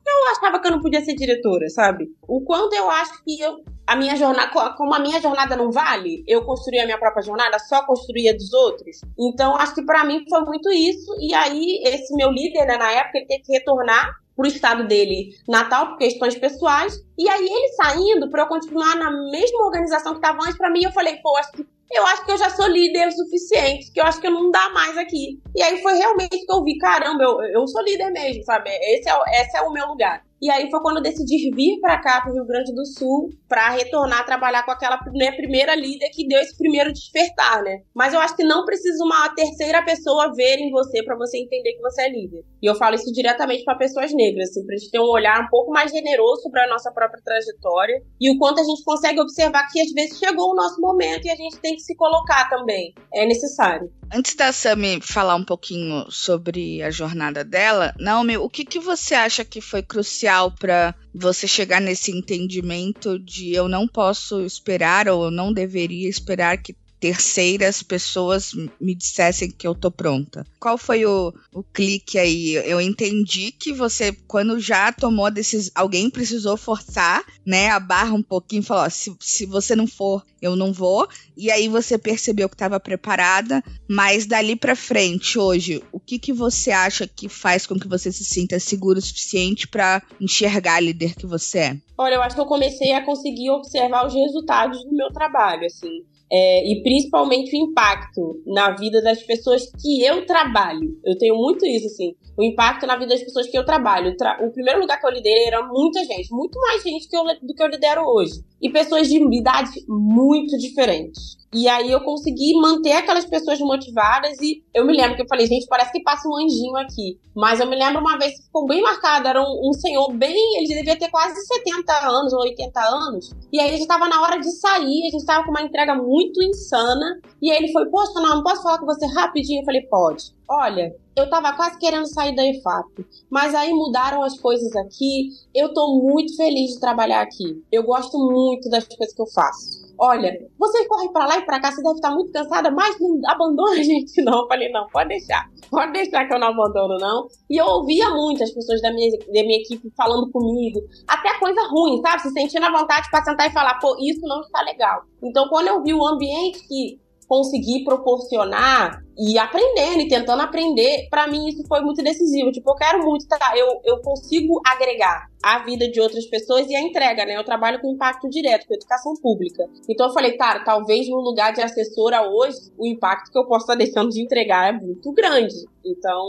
Eu achava que eu não podia ser diretora, sabe? O quanto eu acho que eu a minha jornada, como a minha jornada não vale, eu construí a minha própria jornada, só construía dos outros. Então, acho que para mim foi muito isso. E aí, esse meu líder, né, na época, ele teve que retornar pro estado dele natal por questões pessoais. E aí ele saindo para eu continuar na mesma organização que estava antes, para mim eu falei, pô, acho que eu acho que eu já sou líder o suficiente, que eu acho que eu não dá mais aqui. E aí foi realmente que eu vi, caramba, eu, eu sou líder mesmo, sabe? Esse é, esse é o meu lugar. E aí foi quando eu decidi vir para cá, para Rio Grande do Sul, para retornar a trabalhar com aquela né, primeira líder que deu esse primeiro despertar, né? Mas eu acho que não precisa uma terceira pessoa ver em você para você entender que você é líder. E eu falo isso diretamente para pessoas negras, assim, pra gente ter um olhar um pouco mais generoso para a nossa própria trajetória e o quanto a gente consegue observar que às vezes chegou o nosso momento e a gente tem que se colocar também. É necessário. Antes da Sami falar um pouquinho sobre a jornada dela, Naomi, o que, que você acha que foi crucial para você chegar nesse entendimento de eu não posso esperar ou eu não deveria esperar que terceiras pessoas me dissessem que eu tô pronta. Qual foi o, o clique aí? Eu entendi que você, quando já tomou a decisão, alguém precisou forçar, né, a barra um pouquinho, falou: se, se você não for, eu não vou. E aí você percebeu que estava preparada, mas dali para frente, hoje, o que que você acha que faz com que você se sinta seguro o suficiente para enxergar a líder que você é? Olha, eu acho que eu comecei a conseguir observar os resultados do meu trabalho, assim é, e principalmente o impacto na vida das pessoas que eu trabalho. Eu tenho muito isso, assim, o impacto na vida das pessoas que eu trabalho. O primeiro lugar que eu liderei era muita gente, muito mais gente que eu, do que eu lidero hoje. E pessoas de idades muito diferentes. E aí eu consegui manter aquelas pessoas motivadas e eu me lembro que eu falei, gente, parece que passa um anjinho aqui. Mas eu me lembro uma vez que ficou bem marcado, era um, um senhor bem, ele devia ter quase 70 anos ou 80 anos. E aí a gente tava na hora de sair, a gente tava com uma entrega muito insana. E ele foi, poxa, não, não posso falar com você rapidinho? Eu falei, pode. Olha, eu tava quase querendo sair da EFAP, mas aí mudaram as coisas aqui. Eu tô muito feliz de trabalhar aqui. Eu gosto muito das coisas que eu faço olha, você corre para lá e para cá, você deve estar muito cansada, mas não abandona a gente não. Eu falei, não, pode deixar. Pode deixar que eu não abandono, não. E eu ouvia muito as pessoas da minha, da minha equipe falando comigo. Até coisa ruim, sabe? Se sentindo a vontade para sentar e falar, pô, isso não está legal. Então, quando eu vi o ambiente que conseguir proporcionar e aprendendo e tentando aprender, para mim isso foi muito decisivo. Tipo, eu quero muito, tá? Eu, eu consigo agregar a vida de outras pessoas e a entrega, né? Eu trabalho com impacto direto, com educação pública. Então eu falei, cara, talvez no lugar de assessora hoje, o impacto que eu posso estar [LAUGHS] deixando de entregar é muito grande. Então,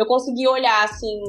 eu consegui olhar assim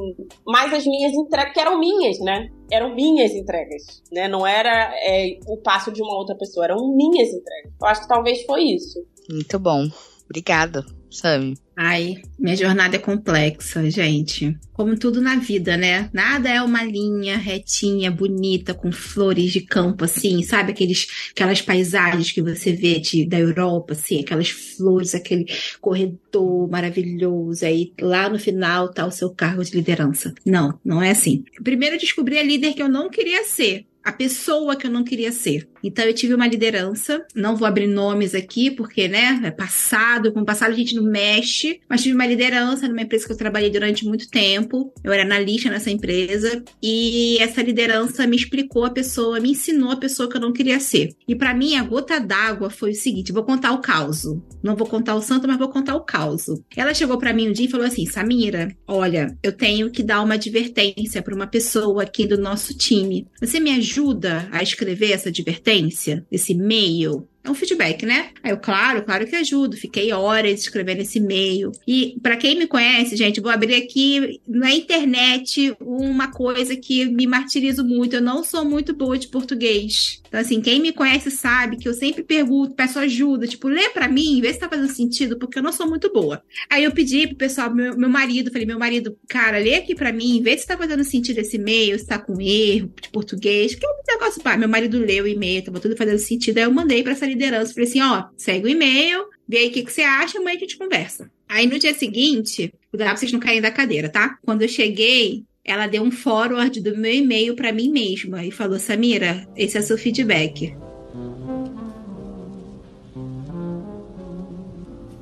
mais as minhas entregas que eram minhas, né? Eram minhas entregas, né? Não era é, o passo de uma outra pessoa, eram minhas entregas. Eu acho que talvez foi isso. Muito bom. Obrigada, Sami. Ai, minha jornada é complexa, gente. Como tudo na vida, né? Nada é uma linha retinha, bonita, com flores de campo, assim, sabe? Aqueles, aquelas paisagens que você vê de, da Europa, assim, aquelas flores, aquele corredor maravilhoso. Aí lá no final tá o seu cargo de liderança. Não, não é assim. Primeiro eu descobri a líder que eu não queria ser a pessoa que eu não queria ser. Então eu tive uma liderança, não vou abrir nomes aqui, porque, né, é passado, com o passado a gente não mexe, mas tive uma liderança numa empresa que eu trabalhei durante muito tempo. Eu era analista nessa empresa e essa liderança me explicou a pessoa, me ensinou a pessoa que eu não queria ser. E para mim a gota d'água foi o seguinte, vou contar o caos. Não vou contar o santo, mas vou contar o caos. Ela chegou para mim um dia e falou assim: "Samira, olha, eu tenho que dar uma advertência para uma pessoa aqui do nosso time. Você me ajuda a escrever essa advertência?" Assistência, esse e-mail, é um feedback, né? Aí eu, claro, claro que ajudo. Fiquei horas escrevendo esse e-mail. E para quem me conhece, gente, vou abrir aqui na internet uma coisa que me martirizo muito. Eu não sou muito boa de português. Então, assim, quem me conhece sabe que eu sempre pergunto, peço ajuda, tipo, lê para mim, vê se tá fazendo sentido, porque eu não sou muito boa. Aí eu pedi pro pessoal, meu, meu marido, falei, meu marido, cara, lê aqui para mim, vê se tá fazendo sentido esse e-mail, se tá com erro de português. Que é um negócio, pá, meu marido leu o e-mail, tava tudo fazendo sentido. Aí eu mandei para essa liderança. Falei assim: ó, segue o e-mail, vê aí o que, que você acha, amanhã a gente conversa. Aí no dia seguinte, cuidado pra vocês não caírem da cadeira, tá? Quando eu cheguei, ela deu um forward do meu e-mail para mim mesma e falou: Samira, esse é seu feedback.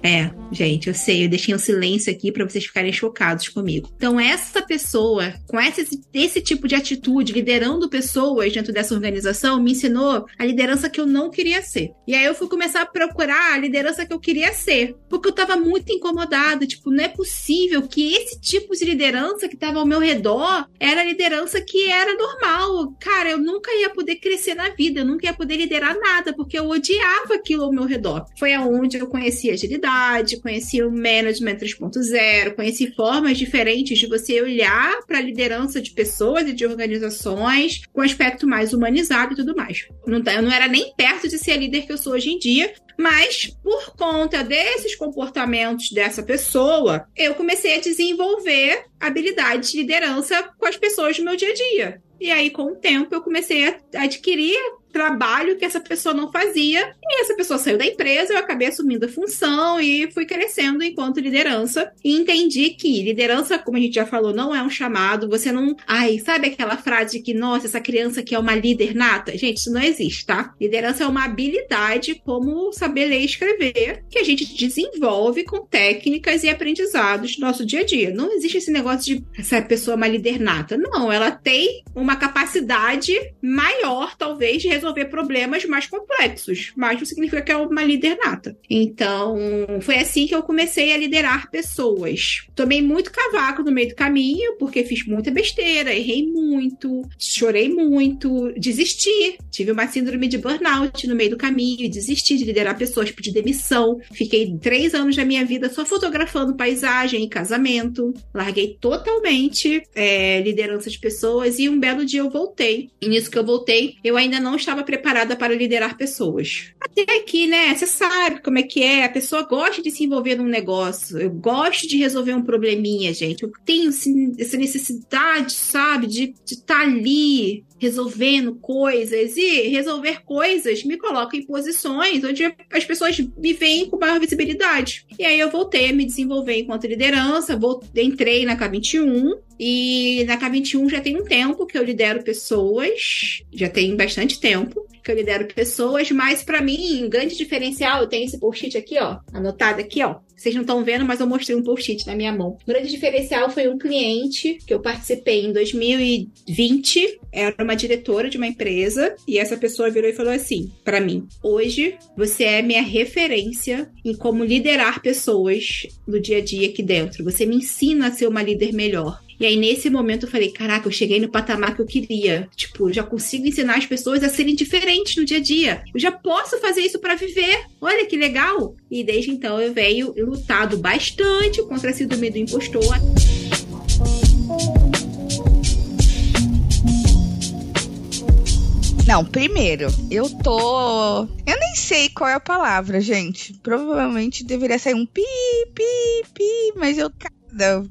É, gente, eu sei, eu deixei um silêncio aqui para vocês ficarem chocados comigo. Então, essa pessoa, com esse, esse tipo de atitude, liderando pessoas dentro dessa organização, me ensinou a liderança que eu não queria ser. E aí eu fui começar a procurar a liderança que eu queria ser, porque eu tava muito incomodada, tipo, não é possível que esse tipo de liderança que tava ao meu redor era a liderança que era normal. Cara, eu nunca ia poder crescer na vida, eu nunca ia poder liderar nada, porque eu odiava aquilo ao meu redor. Foi aonde eu conheci agilidade, conheci o management 3.0, conheci formas diferentes de você olhar para a liderança de pessoas e de organizações com aspecto mais humanizado e tudo mais. Tá, eu não era nem perto de ser a líder que eu sou hoje em dia, mas por conta desses comportamentos dessa pessoa, eu comecei a desenvolver habilidades de liderança com as pessoas do meu dia a dia. E aí, com o tempo, eu comecei a adquirir trabalho que essa pessoa não fazia. E essa pessoa saiu da empresa, eu acabei assumindo a função e fui crescendo enquanto liderança. E entendi que liderança, como a gente já falou, não é um chamado. Você não. Ai, sabe aquela frase que, nossa, essa criança aqui é uma líder nata? Gente, isso não existe, tá? Liderança é uma habilidade, como saber ler e escrever, que a gente desenvolve com técnicas e aprendizados do nosso dia a dia. Não existe esse negócio de essa pessoa é uma líder nata. Não, ela tem uma capacidade maior, talvez, de resolver problemas mais complexos, mas não significa que é uma líder nata. Então, foi assim que eu comecei a liderar pessoas. Tomei muito cavaco no meio do caminho, porque fiz muita besteira, errei muito, chorei muito, desisti. Tive uma síndrome de burnout no meio do caminho, desisti de liderar pessoas, pedi demissão. Fiquei três anos da minha vida só fotografando paisagem e casamento. Larguei totalmente é, liderança de pessoas e um belo dia eu voltei. E nisso que eu voltei, eu ainda não estava estava preparada para liderar pessoas. Até aqui, né? Você sabe como é que é. A pessoa gosta de se envolver num negócio. Eu gosto de resolver um probleminha, gente. Eu tenho essa necessidade, sabe, de estar tá ali resolvendo coisas e resolver coisas me coloca em posições onde as pessoas me veem com maior visibilidade. E aí eu voltei a me desenvolver enquanto liderança, voltei, entrei na K21 e na K21 já tem um tempo que eu lidero pessoas, já tem bastante tempo que eu lidero pessoas, mas para mim, um grande diferencial, eu tenho esse post-it aqui, ó, anotado aqui, ó. Vocês não estão vendo, mas eu mostrei um post-it na minha mão. O grande diferencial foi um cliente que eu participei em 2020. Era uma diretora de uma empresa e essa pessoa virou e falou assim para mim: "Hoje você é minha referência em como liderar pessoas no dia a dia aqui dentro. Você me ensina a ser uma líder melhor. E aí, nesse momento, eu falei: caraca, eu cheguei no patamar que eu queria. Tipo, já consigo ensinar as pessoas a serem diferentes no dia a dia. Eu já posso fazer isso para viver. Olha que legal. E desde então, eu venho lutado bastante contra a síndrome do impostor. Não, primeiro, eu tô. Eu nem sei qual é a palavra, gente. Provavelmente deveria sair um pi, pi, pi, mas eu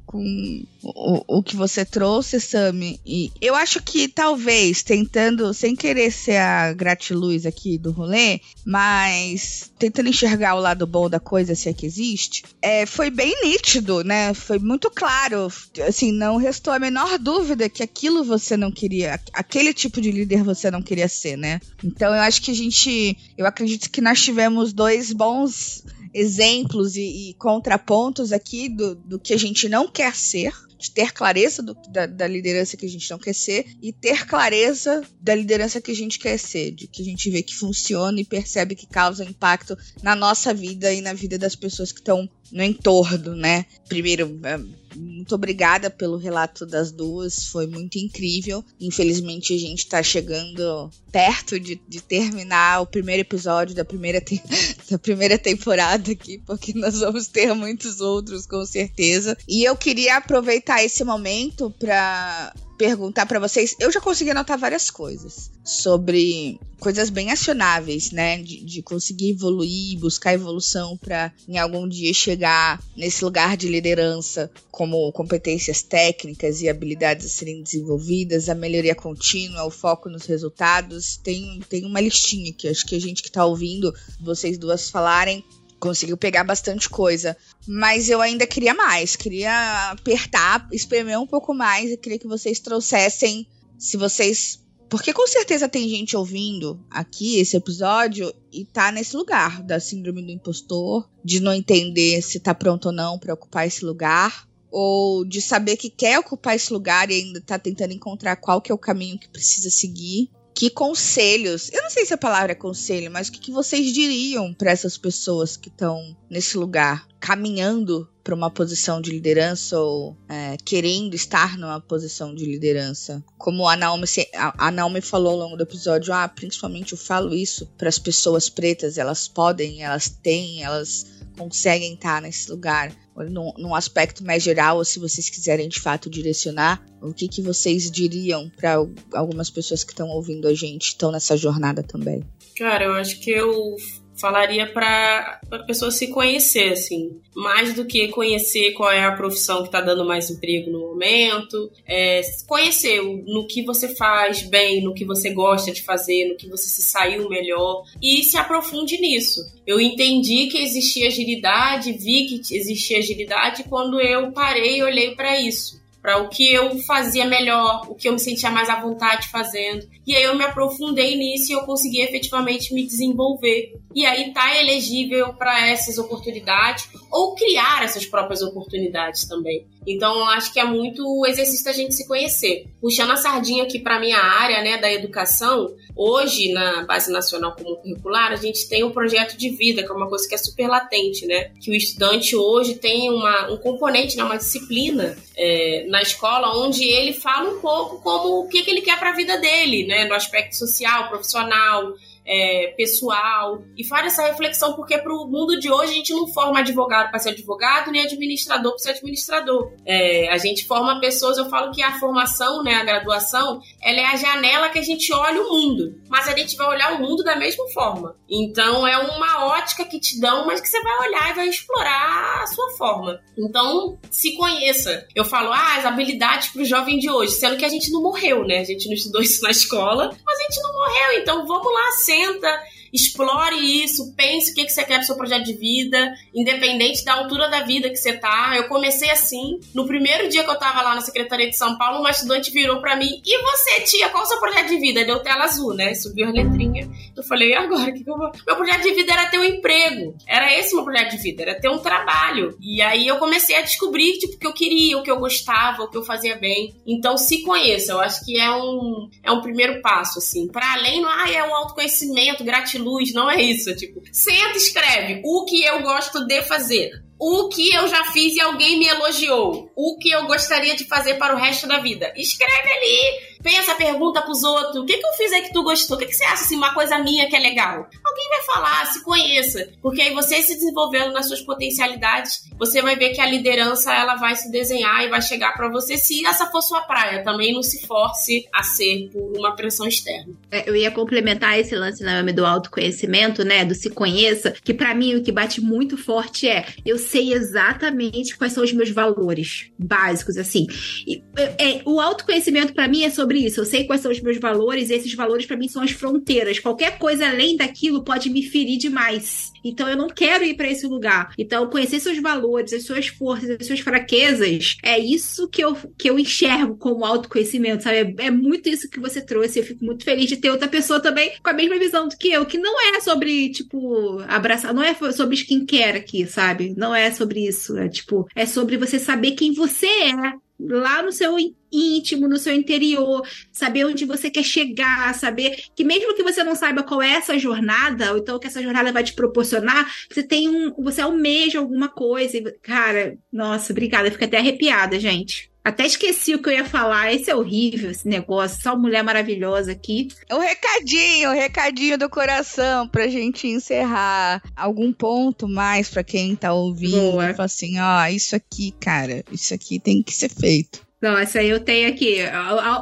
com o, o que você trouxe, Sami. E eu acho que talvez, tentando, sem querer ser a gratiluz aqui do rolê, mas tentando enxergar o lado bom da coisa, se é que existe, é, foi bem nítido, né? Foi muito claro. Assim, não restou a menor dúvida que aquilo você não queria, aquele tipo de líder você não queria ser, né? Então eu acho que a gente, eu acredito que nós tivemos dois bons exemplos e, e contrapontos aqui do, do que a gente não quer ser de ter clareza do, da, da, liderança que a gente não quer ser e ter clareza da liderança que a gente quer ser, de que a gente vê que funciona e percebe que causa impacto na nossa vida e na vida das pessoas que estão no entorno, né? Primeiro, é, muito obrigada pelo relato das duas, foi muito incrível. Infelizmente, a gente tá chegando perto de, de terminar o primeiro episódio da primeira, te [LAUGHS] da primeira temporada aqui, porque nós vamos ter muitos outros, com certeza. E eu queria aproveitar esse momento para perguntar para vocês. Eu já consegui anotar várias coisas sobre coisas bem acionáveis, né? De, de conseguir evoluir, buscar evolução para em algum dia chegar nesse lugar de liderança, como competências técnicas e habilidades a serem desenvolvidas, a melhoria contínua, o foco nos resultados. Tem, tem uma listinha que acho que a gente que está ouvindo vocês duas falarem conseguiu pegar bastante coisa. Mas eu ainda queria mais, queria apertar, espremer um pouco mais. Eu queria que vocês trouxessem, se vocês Porque com certeza tem gente ouvindo aqui esse episódio e tá nesse lugar da síndrome do impostor, de não entender se tá pronto ou não para ocupar esse lugar, ou de saber que quer ocupar esse lugar e ainda tá tentando encontrar qual que é o caminho que precisa seguir. Que conselhos, eu não sei se a palavra é conselho, mas o que, que vocês diriam para essas pessoas que estão nesse lugar, caminhando para uma posição de liderança ou é, querendo estar numa posição de liderança. Como a Naomi, a Naomi falou ao longo do episódio, ah, principalmente eu falo isso para as pessoas pretas, elas podem, elas têm, elas conseguem estar nesse lugar num, num, aspecto mais geral, ou se vocês quiserem de fato direcionar, o que, que vocês diriam para algumas pessoas que estão ouvindo a gente, estão nessa jornada também? Cara, eu acho que eu falaria para a pessoa se conhecer, assim, mais do que conhecer qual é a profissão que está dando mais emprego no momento, é, conhecer no que você faz bem, no que você gosta de fazer, no que você se saiu melhor e se aprofunde nisso. Eu entendi que existia agilidade, vi que existia agilidade quando eu parei e olhei para isso para o que eu fazia melhor, o que eu me sentia mais à vontade fazendo. E aí eu me aprofundei nisso e eu consegui efetivamente me desenvolver. E aí tá elegível para essas oportunidades ou criar essas próprias oportunidades também. Então, acho que é muito o exercício da gente se conhecer. Puxando a sardinha aqui para minha área, né, da educação, hoje na Base Nacional Comum Curricular, a gente tem um projeto de vida, que é uma coisa que é super latente, né? Que o estudante hoje tem uma, um componente, né, uma disciplina é, na escola onde ele fala um pouco como o que, que ele quer para a vida dele, né? No aspecto social, profissional, é, pessoal e faz essa reflexão, porque para o mundo de hoje a gente não forma advogado para ser advogado, nem administrador para ser administrador. É, a gente forma pessoas, eu falo que a formação, né, a graduação, ela é a janela que a gente olha o mundo, mas a gente vai olhar o mundo da mesma forma. Então é uma ótica que te dão, mas que você vai olhar e vai explorar a sua forma. Então se conheça. Eu falo, ah, as habilidades para o jovem de hoje, sendo que a gente não morreu, né? A gente não estudou isso na escola, mas a gente não morreu. Então vamos lá ser senta, explore isso, pense o que, que você quer pro seu projeto de vida, independente da altura da vida que você tá. Eu comecei assim. No primeiro dia que eu tava lá na Secretaria de São Paulo, uma estudante virou para mim: E você, tia, qual o seu projeto de vida? Deu tela azul, né? Subiu a letrinha. Eu falei: E agora? Que que eu vou... Meu projeto de vida era ter um emprego. Era esse meu projeto de vida, era ter um trabalho. E aí eu comecei a descobrir tipo, o que eu queria, o que eu gostava, o que eu fazia bem. Então se conheça. Eu acho que é um, é um primeiro passo, assim. Para além, ah, é um autoconhecimento, gratiluz, não é isso. Tipo, senta escreve o que eu gosto de fazer o que eu já fiz e alguém me elogiou, o que eu gostaria de fazer para o resto da vida. Escreve ali, pensa, pergunta pros outros, o que, que eu fiz aí que tu gostou? O que, que você acha assim, uma coisa minha que é legal? Alguém vai falar, se conheça, porque aí você se desenvolvendo nas suas potencialidades, você vai ver que a liderança ela vai se desenhar e vai chegar para você se essa for sua praia. Também não se force a ser por uma pressão externa. É, eu ia complementar esse lance na do autoconhecimento, né, do se conheça, que para mim o que bate muito forte é eu sei exatamente quais são os meus valores básicos, assim. E, é, o autoconhecimento para mim é sobre isso. Eu sei quais são os meus valores e esses valores para mim são as fronteiras. Qualquer coisa além daquilo pode me ferir demais. Então eu não quero ir para esse lugar. Então conhecer seus valores, as suas forças, as suas fraquezas, é isso que eu, que eu enxergo como autoconhecimento, sabe? É, é muito isso que você trouxe. Eu fico muito feliz de ter outra pessoa também com a mesma visão do que eu, que não é sobre, tipo, abraçar, não é sobre skincare aqui, sabe? Não é sobre isso. É tipo, é sobre você saber quem você é lá no seu íntimo, no seu interior, saber onde você quer chegar, saber que mesmo que você não saiba qual é essa jornada, ou então o que essa jornada vai te proporcionar, você tem um, você almeja alguma coisa. E, cara, nossa, obrigada, fico até arrepiada, gente. Até esqueci o que eu ia falar. Esse é horrível, esse negócio. Só mulher maravilhosa aqui. Um recadinho, um recadinho do coração pra gente encerrar. Algum ponto mais pra quem tá ouvindo. Boa. Fala assim, ó, isso aqui, cara, isso aqui tem que ser feito. Nossa, eu tenho aqui.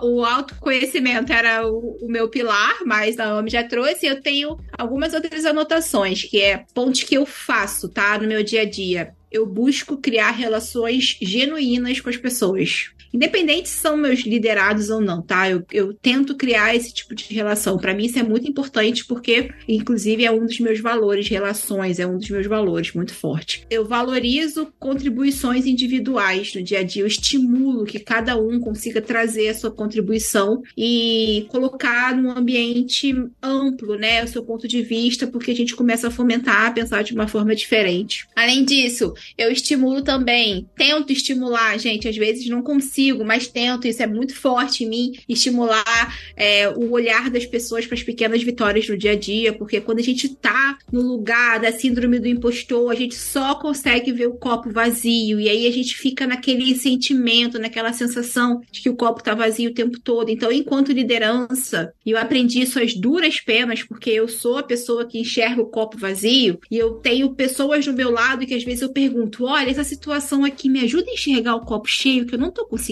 O autoconhecimento era o, o meu pilar, mas a OMI já trouxe. Eu tenho algumas outras anotações, que é pontos que eu faço, tá? No meu dia a dia eu busco criar relações genuínas com as pessoas. Independente se são meus liderados ou não, tá? Eu, eu tento criar esse tipo de relação. Para mim, isso é muito importante porque, inclusive, é um dos meus valores, relações, é um dos meus valores muito forte. Eu valorizo contribuições individuais no dia a dia, eu estimulo que cada um consiga trazer a sua contribuição e colocar num ambiente amplo, né, o seu ponto de vista, porque a gente começa a fomentar, a pensar de uma forma diferente. Além disso, eu estimulo também, tento estimular, gente, às vezes não consigo, mas tento, isso é muito forte em mim, estimular é, o olhar das pessoas para as pequenas vitórias no dia a dia, porque quando a gente tá no lugar da síndrome do impostor, a gente só consegue ver o copo vazio, e aí a gente fica naquele sentimento, naquela sensação de que o copo tá vazio o tempo todo. Então, enquanto liderança, eu aprendi isso às duras penas, porque eu sou a pessoa que enxerga o copo vazio, e eu tenho pessoas do meu lado que às vezes eu pergunto: olha, essa situação aqui me ajuda a enxergar o copo cheio, que eu não tô conseguindo?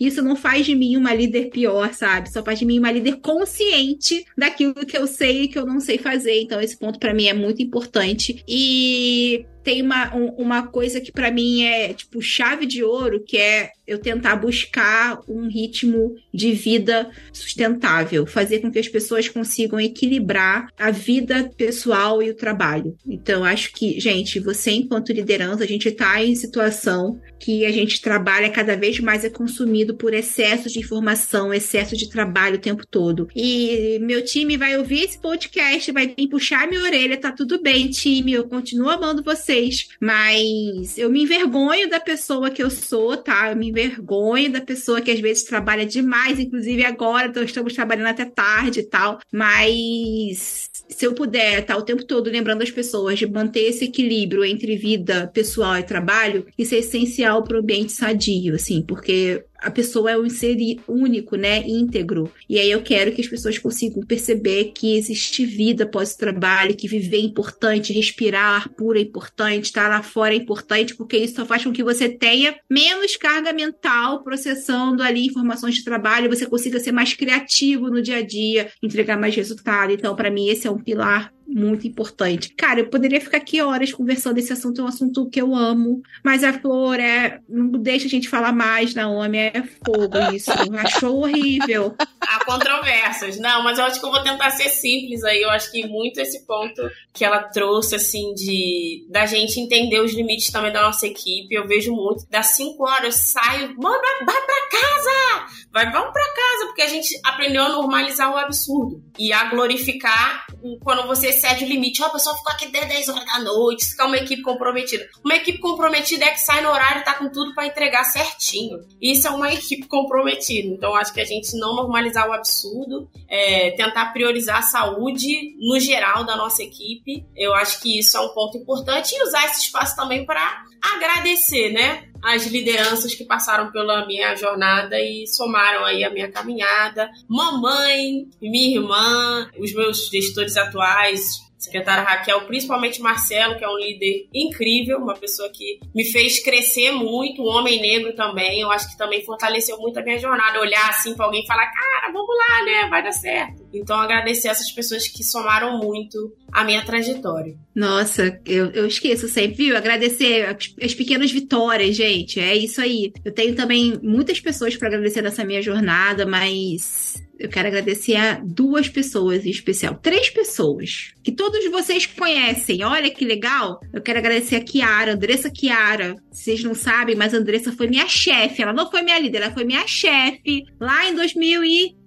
Isso não faz de mim uma líder pior, sabe? Só faz de mim uma líder consciente daquilo que eu sei e que eu não sei fazer. Então, esse ponto para mim é muito importante. E tem uma, um, uma coisa que para mim é tipo chave de ouro, que é eu tentar buscar um ritmo de vida sustentável, fazer com que as pessoas consigam equilibrar a vida pessoal e o trabalho. Então, acho que, gente, você enquanto liderança, a gente está em situação que a gente trabalha cada vez mais é consumido por excesso de informação, excesso de trabalho o tempo todo. E meu time vai ouvir esse podcast, vai vir puxar minha orelha, tá tudo bem, time, eu continuo amando vocês, mas eu me envergonho da pessoa que eu sou, tá? Eu me envergonho da pessoa que às vezes trabalha demais, inclusive agora então, estamos trabalhando até tarde e tal, mas se eu puder tá, o tempo todo lembrando as pessoas de manter esse equilíbrio entre vida pessoal e trabalho, isso é essencial para o ambiente sadio, assim, porque a pessoa é um ser único, né, íntegro. E aí eu quero que as pessoas consigam perceber que existe vida após o trabalho, que viver é importante, respirar ar puro é importante, estar lá fora é importante, porque isso só faz com que você tenha menos carga mental processando ali informações de trabalho, você consiga ser mais criativo no dia a dia, entregar mais resultado. Então, para mim, esse é um pilar muito importante. Cara, eu poderia ficar aqui horas conversando esse assunto, é um assunto que eu amo, mas a Flor é. Não deixa a gente falar mais, Naomi, é fogo isso. [LAUGHS] Achou horrível. Há controvérsias. Não, mas eu acho que eu vou tentar ser simples aí. Eu acho que muito esse ponto que ela trouxe, assim, de da gente entender os limites também da nossa equipe. Eu vejo muito. Das 5 horas saio, manda, vai pra casa! Vai, vamos pra casa, porque a gente aprendeu a normalizar o absurdo e a glorificar quando você excede o limite. Ó, a pessoa ficou aqui até 10 horas da noite, ficar uma equipe comprometida. Uma equipe comprometida é que sai no horário e tá com tudo para entregar certinho. Isso é uma equipe comprometida. Então, acho que a gente não normalizar o absurdo, é, tentar priorizar a saúde no geral da nossa equipe. Eu acho que isso é um ponto importante e usar esse espaço também para agradecer, né? As lideranças que passaram pela minha jornada e somaram aí a minha caminhada. Mamãe, minha irmã, os meus gestores atuais, secretária Raquel, principalmente Marcelo, que é um líder incrível, uma pessoa que me fez crescer muito, um homem negro também, eu acho que também fortaleceu muito a minha jornada, olhar assim para alguém e falar, cara, vamos lá, né, vai dar certo. Então, agradecer essas pessoas que somaram muito a minha trajetória. Nossa, eu, eu esqueço sempre, viu? Agradecer as, as pequenas vitórias, gente, é isso aí. Eu tenho também muitas pessoas para agradecer nessa minha jornada, mas eu quero agradecer a duas pessoas em especial. Três pessoas que todos vocês conhecem. Olha que legal. Eu quero agradecer a Kiara, Andressa Kiara. Vocês não sabem, mas a Andressa foi minha chefe. Ela não foi minha líder, ela foi minha chefe lá em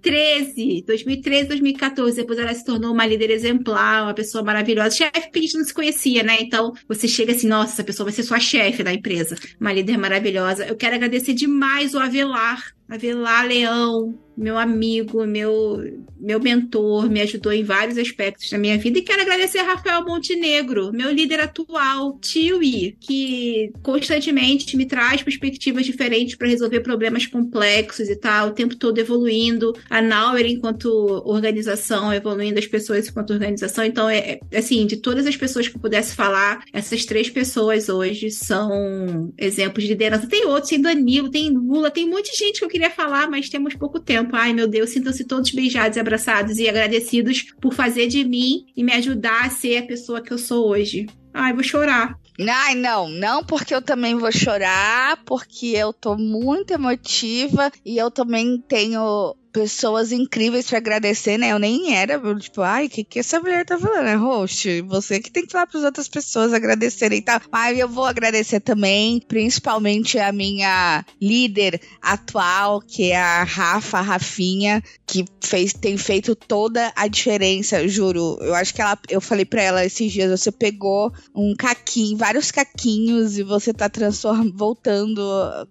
2013. 2013, 2014. Depois ela se tornou uma líder exemplar, uma pessoa maravilhosa. Chefe, porque a gente não se conhecia, né? Então você chega assim, nossa, essa pessoa vai ser sua chefe da empresa. Uma líder maravilhosa. Eu quero agradecer demais o Avelar. Avelar Leão, meu amigo, meu, meu mentor, me ajudou em vários aspectos da minha vida. E quero agradecer a Rafael Montenegro, meu líder atual, Tiwi, que constantemente me traz perspectivas diferentes para resolver problemas complexos e tal, o tempo todo evoluindo. A Nauer, enquanto organização, evoluindo as pessoas enquanto organização. Então, é, é assim, de todas as pessoas que eu pudesse falar, essas três pessoas hoje são exemplos de liderança. Tem outros, tem Danilo, tem Lula, tem muita gente que eu queria falar, mas temos pouco tempo. Ai, meu Deus, sintam-se todos beijados abraçados e agradecidos por fazer de mim e me ajudar a ser a pessoa que eu sou hoje. Ai, vou chorar. Ai, não, não porque eu também vou chorar, porque eu tô muito emotiva e eu também tenho pessoas incríveis para agradecer, né? Eu nem era, tipo, ai, o que, que essa mulher tá falando, é host? Você que tem que falar para as outras pessoas agradecerem e tal. Mas eu vou agradecer também, principalmente a minha líder atual, que é a Rafa, a Rafinha, que fez, tem feito toda a diferença, juro. Eu acho que ela, eu falei para ela esses dias, você pegou um caquinho, vários caquinhos e você tá transformando, voltando,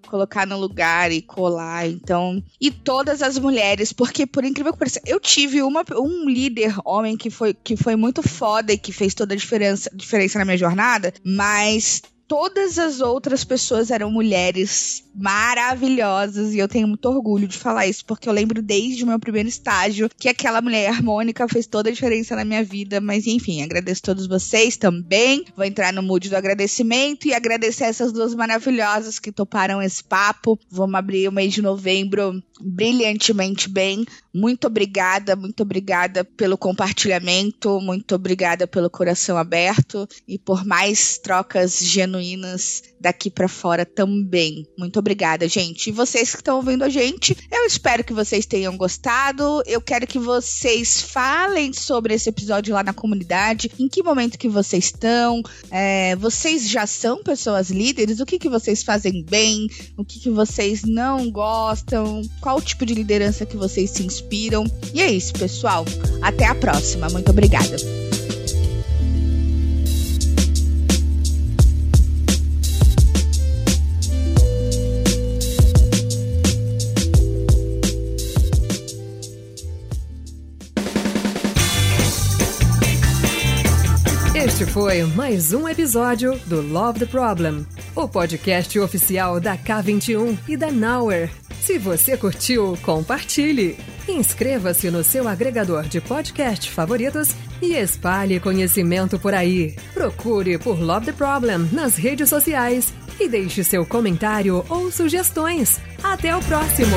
colocar no lugar e colar. Então, e todas as mulheres mulheres, porque por incrível que pareça, eu tive uma, um líder homem que foi, que foi muito foda e que fez toda a diferença, diferença na minha jornada, mas todas as outras pessoas eram mulheres maravilhosas e eu tenho muito orgulho de falar isso porque eu lembro desde o meu primeiro estágio que aquela mulher harmônica fez toda a diferença na minha vida, mas enfim, agradeço a todos vocês também. Vou entrar no mood do agradecimento e agradecer essas duas maravilhosas que toparam esse papo. Vamos abrir o mês de novembro brilhantemente bem. Muito obrigada, muito obrigada pelo compartilhamento, muito obrigada pelo coração aberto e por mais trocas genuínas daqui para fora também. Muito obrigada, gente. E vocês que estão ouvindo a gente, eu espero que vocês tenham gostado. Eu quero que vocês falem sobre esse episódio lá na comunidade. Em que momento que vocês estão? É, vocês já são pessoas líderes? O que, que vocês fazem bem? O que, que vocês não gostam? Qual tipo de liderança que vocês se inspiram? E é isso, pessoal. Até a próxima. Muito obrigada. Foi mais um episódio do Love the Problem, o podcast oficial da K21 e da Nowhere. Se você curtiu, compartilhe. Inscreva-se no seu agregador de podcast favoritos e espalhe conhecimento por aí. Procure por Love the Problem nas redes sociais e deixe seu comentário ou sugestões. Até o próximo!